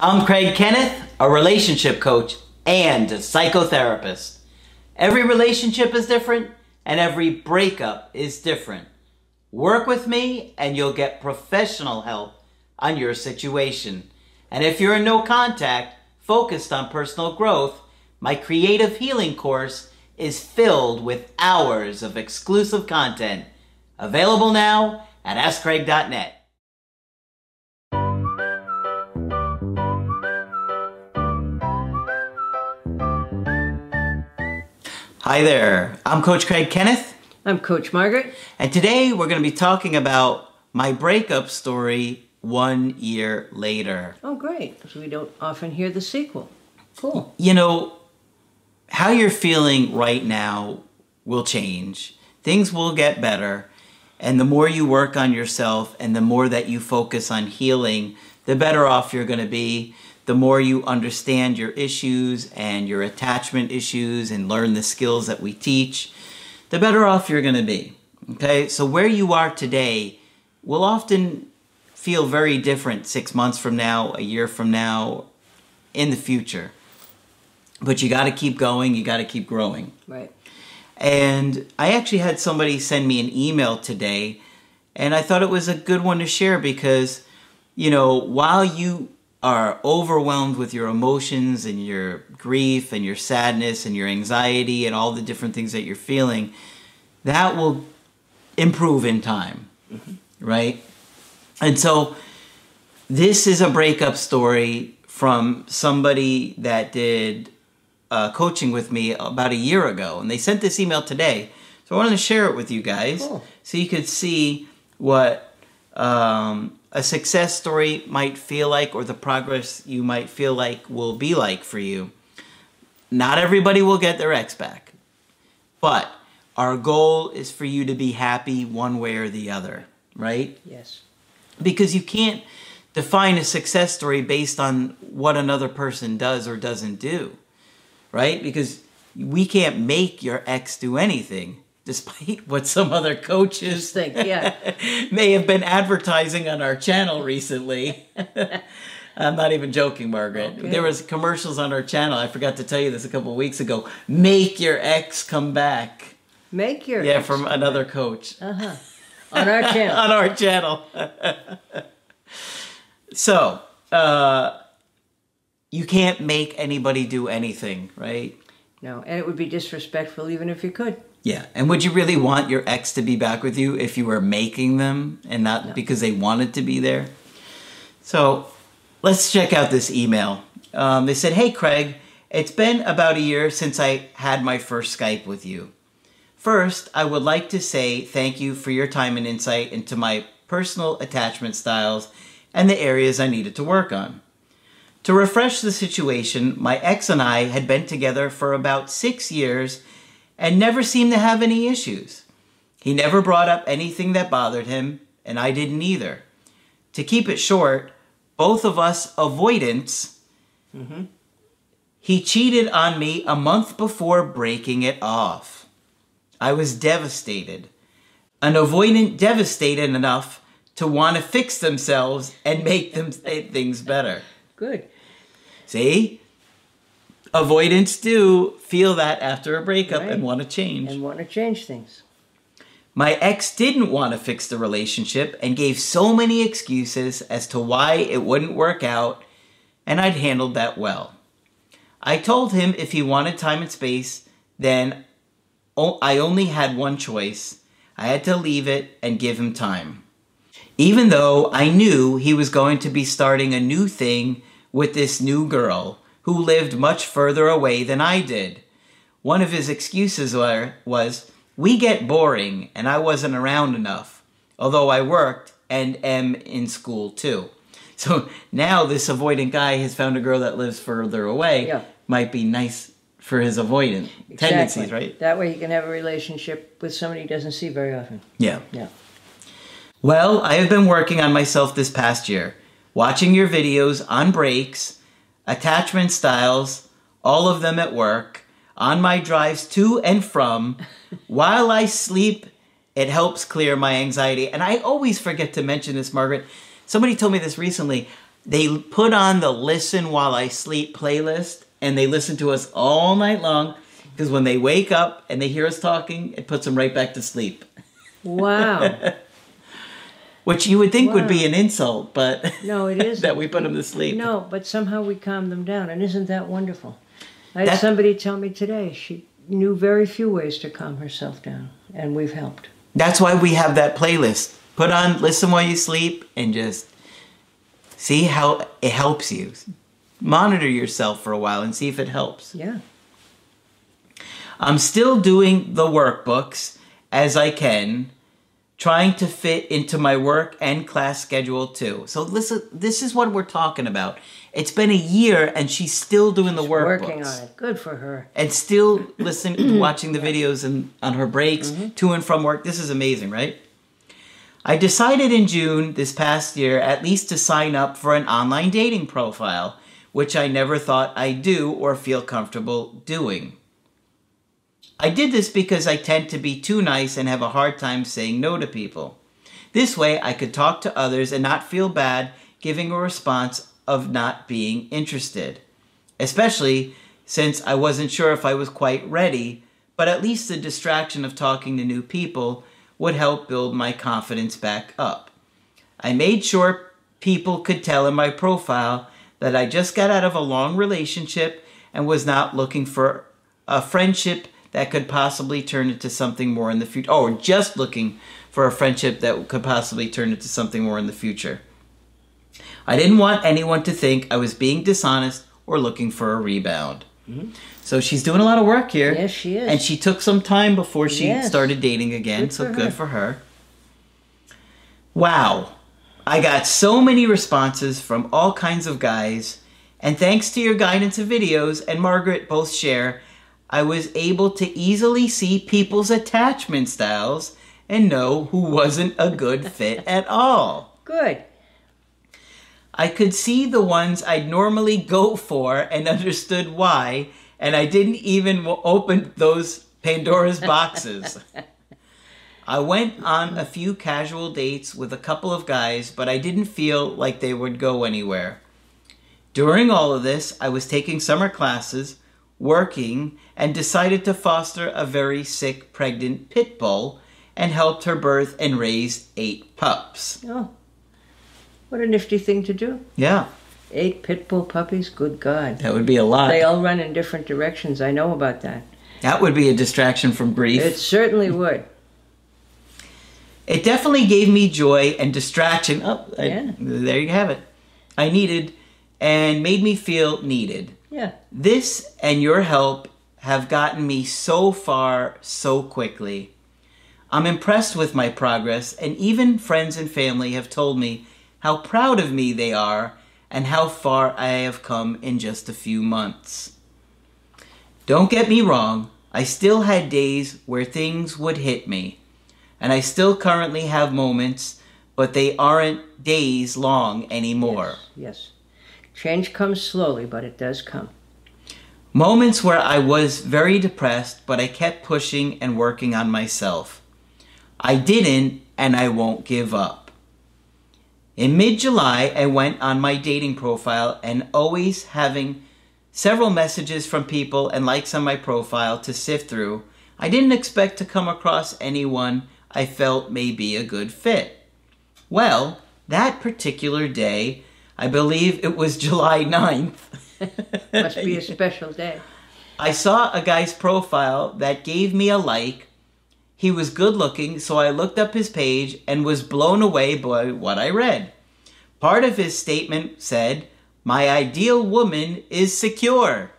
I'm Craig Kenneth, a relationship coach and a psychotherapist. Every relationship is different and every breakup is different. Work with me and you'll get professional help on your situation. And if you're in no contact, focused on personal growth, my creative healing course is filled with hours of exclusive content. Available now at AskCraig.net. Hi there, I'm Coach Craig Kenneth, I'm Coach Margaret. and today we're going to be talking about my breakup story one year later. Oh, great. 'cause we don't often hear the sequel. Cool. You know, how you're feeling right now will change. Things will get better. And the more you work on yourself and the more that you focus on healing, the better off you're going to be. The more you understand your issues and your attachment issues and learn the skills that we teach, the better off you're going to be. Okay? So, where you are today will often feel very different six months from now, a year from now, in the future. But you got to keep going, you got to keep growing. Right. And I actually had somebody send me an email today, and I thought it was a good one to share because, you know, while you are overwhelmed with your emotions and your grief and your sadness and your anxiety and all the different things that you're feeling, that will improve in time, right? And so, this is a breakup story from somebody that did uh, coaching with me about a year ago, and they sent this email today. So I wanted to share it with you guys Cool. so you could see what um, a success story might feel like, or the progress you might feel like will be like for you. Not everybody will get their ex back, but our goal is for you to be happy one way or the other, right? Yes. because you can't define a success story based on what another person does or doesn't do, right? Because we can't make your ex do anything, despite what some other coaches think, yeah. may have been advertising on our channel recently. I'm not even joking, Margaret. Okay. There was commercials on our channel. I forgot to tell you this a couple of weeks ago. Make your ex come back. Make your Yeah, ex- from another coach uh-huh. on our channel. on our channel. so, uh, you can't make anybody do anything, right? no, and it would be disrespectful even if you could. Yeah. And would you really want your ex to be back with you if you were making them and not because they wanted to be there? So, let's check out this email. Um, they said, Hey, Craig, it's been about a year since I had my first Skype with you. First, I would like to say thank you for your time and insight into my personal attachment styles and the areas I needed to work on. To refresh the situation, my ex and I had been together for about six years and never seemed to have any issues. He never brought up anything that bothered him, and I didn't either. To keep it short, both of us avoidance. Mm-hmm. He cheated on me a month before breaking it off. I was devastated. An avoidant devastated enough to want to fix themselves and make them things better. Good. See? Avoidants do feel that after a breakup Right. and want to change. And want to change things. My ex didn't want to fix the relationship and gave so many excuses as to why it wouldn't work out, and I'd handled that well. I told him if he wanted time and space, then I only had one choice. I had to leave it and give him time. Even though I knew he was going to be starting a new thing with this new girl who lived much further away than I did. One of his excuses were, was, We get boring and I wasn't around enough, although I worked and am in school too. So now this avoidant guy has found a girl that lives further away. Yeah. Might be nice for his avoidant tendencies, right? That way he can have a relationship with somebody he doesn't see very often. Yeah. Yeah. Well, I have been working on myself this past year, watching your videos on breaks, attachment styles, all of them at work, on my drives to and from, while I sleep. It helps clear my anxiety. And I always forget to mention this, Margaret. Somebody told me this recently. they put on the listen while I sleep playlist and they listen to us all night long because when they wake up and they hear us talking, it puts them right back to sleep. Wow. Which you would think would be an insult, but No, it isn't. that we put them to sleep. No, but somehow we calm them down, and isn't that wonderful? I had That- somebody tell me today she knew very few ways to calm herself down, and we've helped. That's why we have that playlist. Put on listen while you sleep and just see how it helps you. Monitor yourself for a while and see if it helps. Yeah. I'm still doing the workbooks as I can, trying to fit into my work and class schedule too. So listen, this is what we're talking about. It's been a year and she's still doing the workbooks. Working on it. Good for her. And still listening, watching the videos and on her breaks mm-hmm. to and from work. This is amazing, right? I decided in June this past year at least to sign up for an online dating profile, which I never thought I'd do or feel comfortable doing. I did this because I tend to be too nice and have a hard time saying no to people. This way, I could talk to others and not feel bad giving a response of not being interested. Especially since I wasn't sure if I was quite ready, but at least the distraction of talking to new people would help build my confidence back up. I made sure people could tell in my profile that I just got out of a long relationship and was not looking for a friendship that could possibly turn into something more in the future. Oh, just looking for a friendship that could possibly turn into something more in the future. I didn't want anyone to think I was being dishonest or looking for a rebound. Mm-hmm. So she's doing a lot of work here. Yes, she is. And she took some time before she Yes. started dating again, Good so for good for her. Wow. I got so many responses from all kinds of guys, and thanks to your guidance and videos and Margaret both share, I was able to easily see people's attachment styles and know who wasn't a good fit at all. Good. I could see the ones I'd normally go for and understood why, and I didn't even w- open those Pandora's boxes. I went on a few casual dates with a couple of guys, but I didn't feel like they would go anywhere. During all of this, I was taking summer classes, working, and decided to foster a very sick pregnant pit bull and helped her birth and raise eight pups. Oh, what a nifty thing to do. Yeah, Eight pit bull puppies. Good God. that would be a lot. They all run in different directions. I know about that. That would be a distraction from grief. It certainly would. It definitely gave me joy and distraction. Oh, I- Yeah. there you have it. I needed and made me feel needed. Yeah. This and your help have gotten me so far so quickly. I'm impressed with my progress, and even friends and family have told me how proud of me they are and how far I have come in just a few months. Don't get me wrong, I still had days where things would hit me, and I still currently have moments, but they aren't days long anymore. Yes. Change comes slowly, but it does come. Moments where I was very depressed, but I kept pushing and working on myself. I didn't, and I won't give up. In mid July, I went on my dating profile and always having several messages from people and likes on my profile to sift through, I didn't expect to come across anyone I felt may be a good fit. Well, that particular day, I believe it was July 9th. Must be a special day. I saw a guy's profile that gave me a like. He was good looking, so I looked up his page and was blown away by what I read. Part of his statement said, My ideal woman is secure.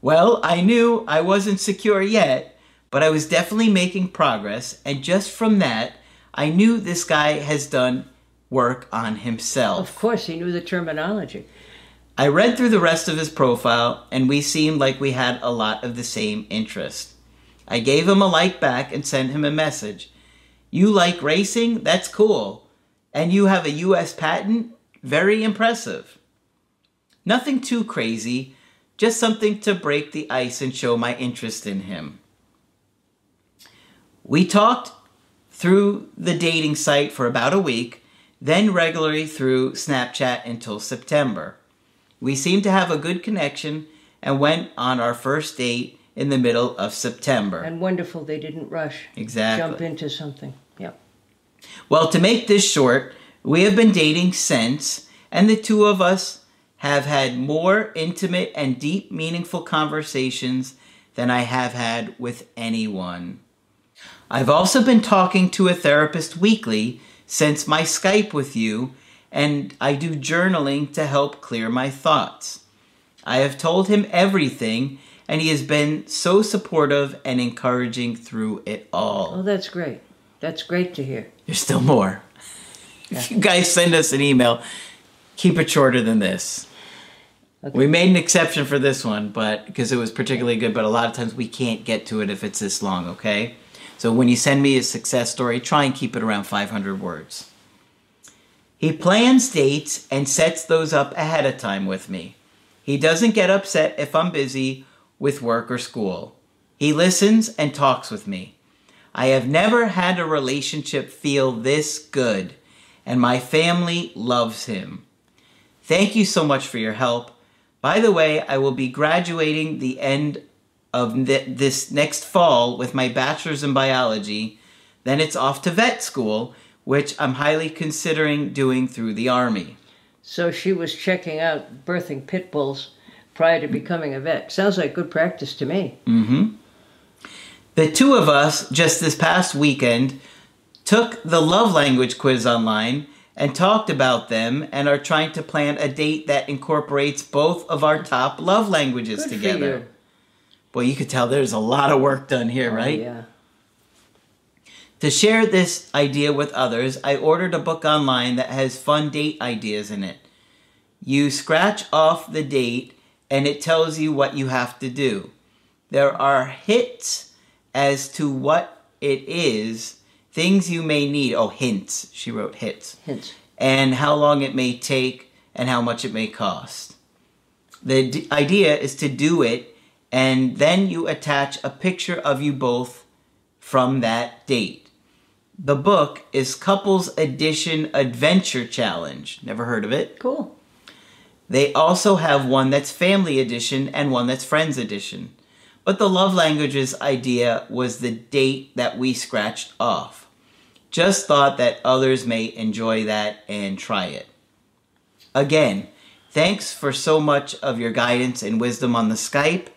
well, I knew I wasn't secure yet, but I was definitely making progress, and just from that, I knew this guy has done work on himself. Of course, he knew the terminology. I read through the rest of his profile, and we seemed like we had a lot of the same interest. I gave him a like back and sent him a message. You like racing? That's cool. And you have a US patent? Very impressive. Nothing too crazy, just something to break the ice and show my interest in him. We talked through the dating site for about a week. Then regularly through Snapchat until September. We seemed to have a good connection and went on our first date in the middle of September. And wonderful they didn't rush. Exactly. Jump into something. Yep. Well, to make this short, we have been dating since, and the two of us have had more intimate and deep, meaningful conversations than I have had with anyone. I've also been talking to a therapist weekly since my Skype with you, and I do journaling to help clear my thoughts. I have told him everything, and he has been so supportive and encouraging through it all. Oh, that's great. That's great to hear. There's still more. If you guys send us an email, keep it shorter than this. Okay. We made an exception for this one, but because it was particularly good, but a lot of times we can't get to it if it's this long, okay? So when you send me a success story, try and keep it around 500 words. He plans dates and sets those up ahead of time with me. He doesn't get upset if I'm busy with work or school. He listens and talks with me. I have never had a relationship feel this good, and my family loves him. Thank you so much for your help. By the way, I will be graduating the end of th- this next fall with my bachelor's in biology. Then it's off to vet school, which I'm highly considering doing through the Army. So she was checking out birthing pit bulls prior to becoming a vet. Sounds like good practice to me. Mm-hmm. The two of us, just this past weekend, took the love language quiz online and talked about them and are trying to plan a date that incorporates both of our top love languages Good together. Boy, you could tell there's a lot of work done here, Oh, right? yeah. To share this idea with others, I ordered a book online that has fun date ideas in it. You scratch off the date and it tells you what you have to do. There are hits as to what it is, things you may need. Oh, hints. She wrote hits. Hints. And how long it may take and how much it may cost. The d- idea is to do it and then you attach a picture of you both from that date. The book is Couples Edition Adventure Challenge. Never heard of it. Cool. They also have one that's Family Edition and one that's Friends Edition. But the love languages idea was the date that we scratched off. Just thought that others may enjoy that and try it. Again, thanks for so much of your guidance and wisdom on the Skype.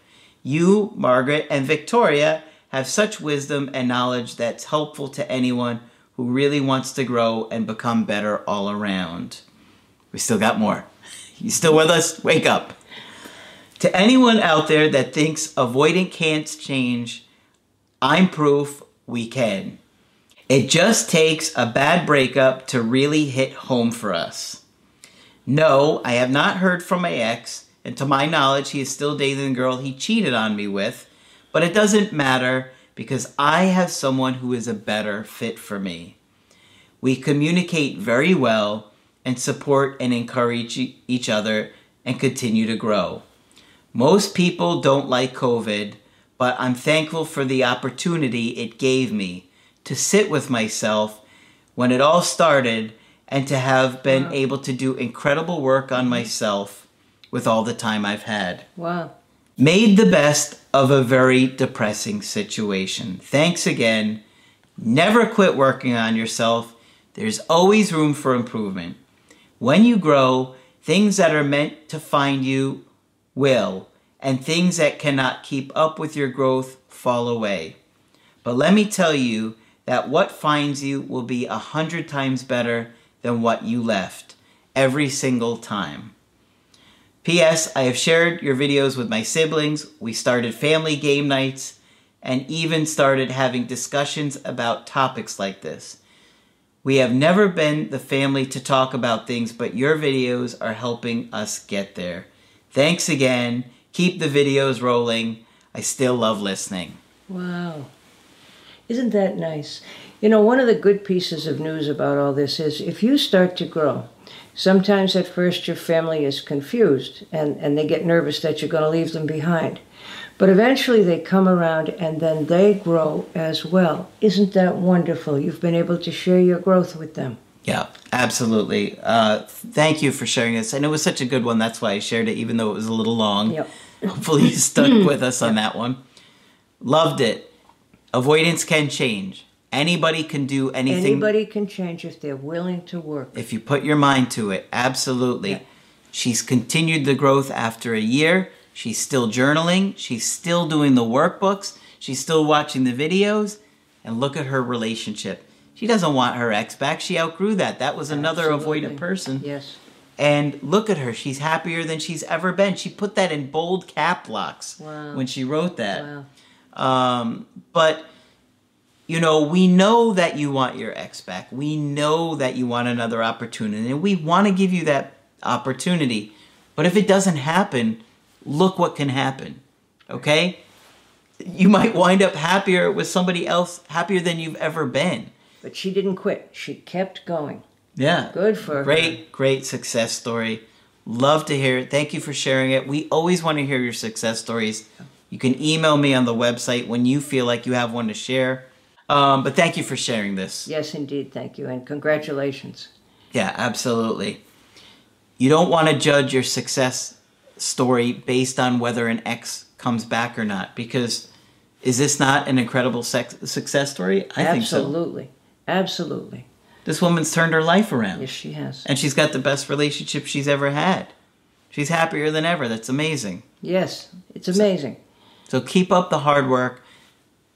You, Margaret, and Victoria have such wisdom and knowledge that's helpful to anyone who really wants to grow and become better all around. We still got more. You still with us? Wake up. To anyone out there that thinks avoiding can't change, I'm proof we can. It just takes a bad breakup to really hit home for us. No, I have not heard from my ex, and to my knowledge, he is still dating the girl he cheated on me with, but it doesn't matter because I have someone who is a better fit for me. We communicate very well and support and encourage each other and continue to grow. Most people don't like COVID, but I'm thankful for the opportunity it gave me to sit with myself when it all started and to have been able to do incredible work on mm-hmm. myself with all the time I've had. Wow. Made the best of a very depressing situation. Thanks again. Never quit working on yourself. There's always room for improvement. When you grow, things that are meant to find you will, and things that cannot keep up with your growth fall away. But let me tell you that what finds you will be a hundred times better than what you left every single time. P.S. I have shared your videos with my siblings. We started family game nights and even started having discussions about topics like this. We have never been the family to talk about things, but your videos are helping us get there. Thanks again. Keep the videos rolling. I still love listening. Wow. Isn't that nice? You know, one of the good pieces of news about all this is if you start to grow, sometimes at first your family is confused and, and they get nervous that you're going to leave them behind. But eventually they come around and then they grow as well. Isn't that wonderful? You've been able to share your growth with them. Yeah, Absolutely. Uh, thank you for sharing this. And it was such a good one. That's why I shared it, even though it was a little long. Yep. Hopefully, you stuck with us on that one. Loved it. Avoidance can change. Anybody can do anything Anybody can change if they're willing to work. if you put your mind to it. Absolutely. Yeah. She's continued the growth after a year. She's still journaling. She's still doing the workbooks. She's still watching the videos. And look at her relationship. She doesn't want her ex back. She outgrew that. That was another Absolutely. avoidant person. Yes. And look at her. She's happier than she's ever been. She put that in bold cap locks Wow. when she wrote that. Wow. Um, but you know, we know that you want your ex back. We know that you want another opportunity, and we want to give you that opportunity. But if it doesn't happen, look what can happen. Okay? You might wind up happier with somebody else, happier than you've ever been. But she didn't quit. She kept going. Yeah. Good for her. Great, great success story. Love to hear it. Thank you for sharing it. We always want to hear your success stories. You can email me on the website when you feel like you have one to share. Um, but thank you for sharing this. Yes, indeed. Thank you. And congratulations. Yeah, absolutely. You don't want to judge your success story based on whether an ex comes back or not because is this not an incredible sex- success story? I think so. Absolutely. Absolutely. This woman's turned her life around. Yes, she has. and she's got the best relationship she's ever had. She's happier than ever. That's amazing. Yes, it's amazing. So keep up the hard work.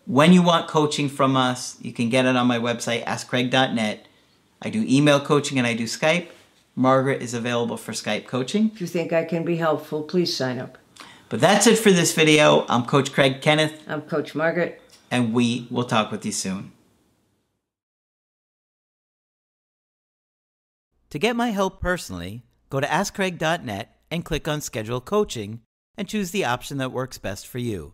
When you want coaching from us, you can get it on my website, askcraig.net. I do email coaching and I do Skype. Margaret is available for Skype coaching. If you think I can be helpful, please sign up. But that's it for this video. I'm Coach Craig Kenneth, I'm Coach Margaret. and we will talk with you soon. To get my help personally, go to askcraig.net and click on Schedule Coaching and choose the option that works best for you.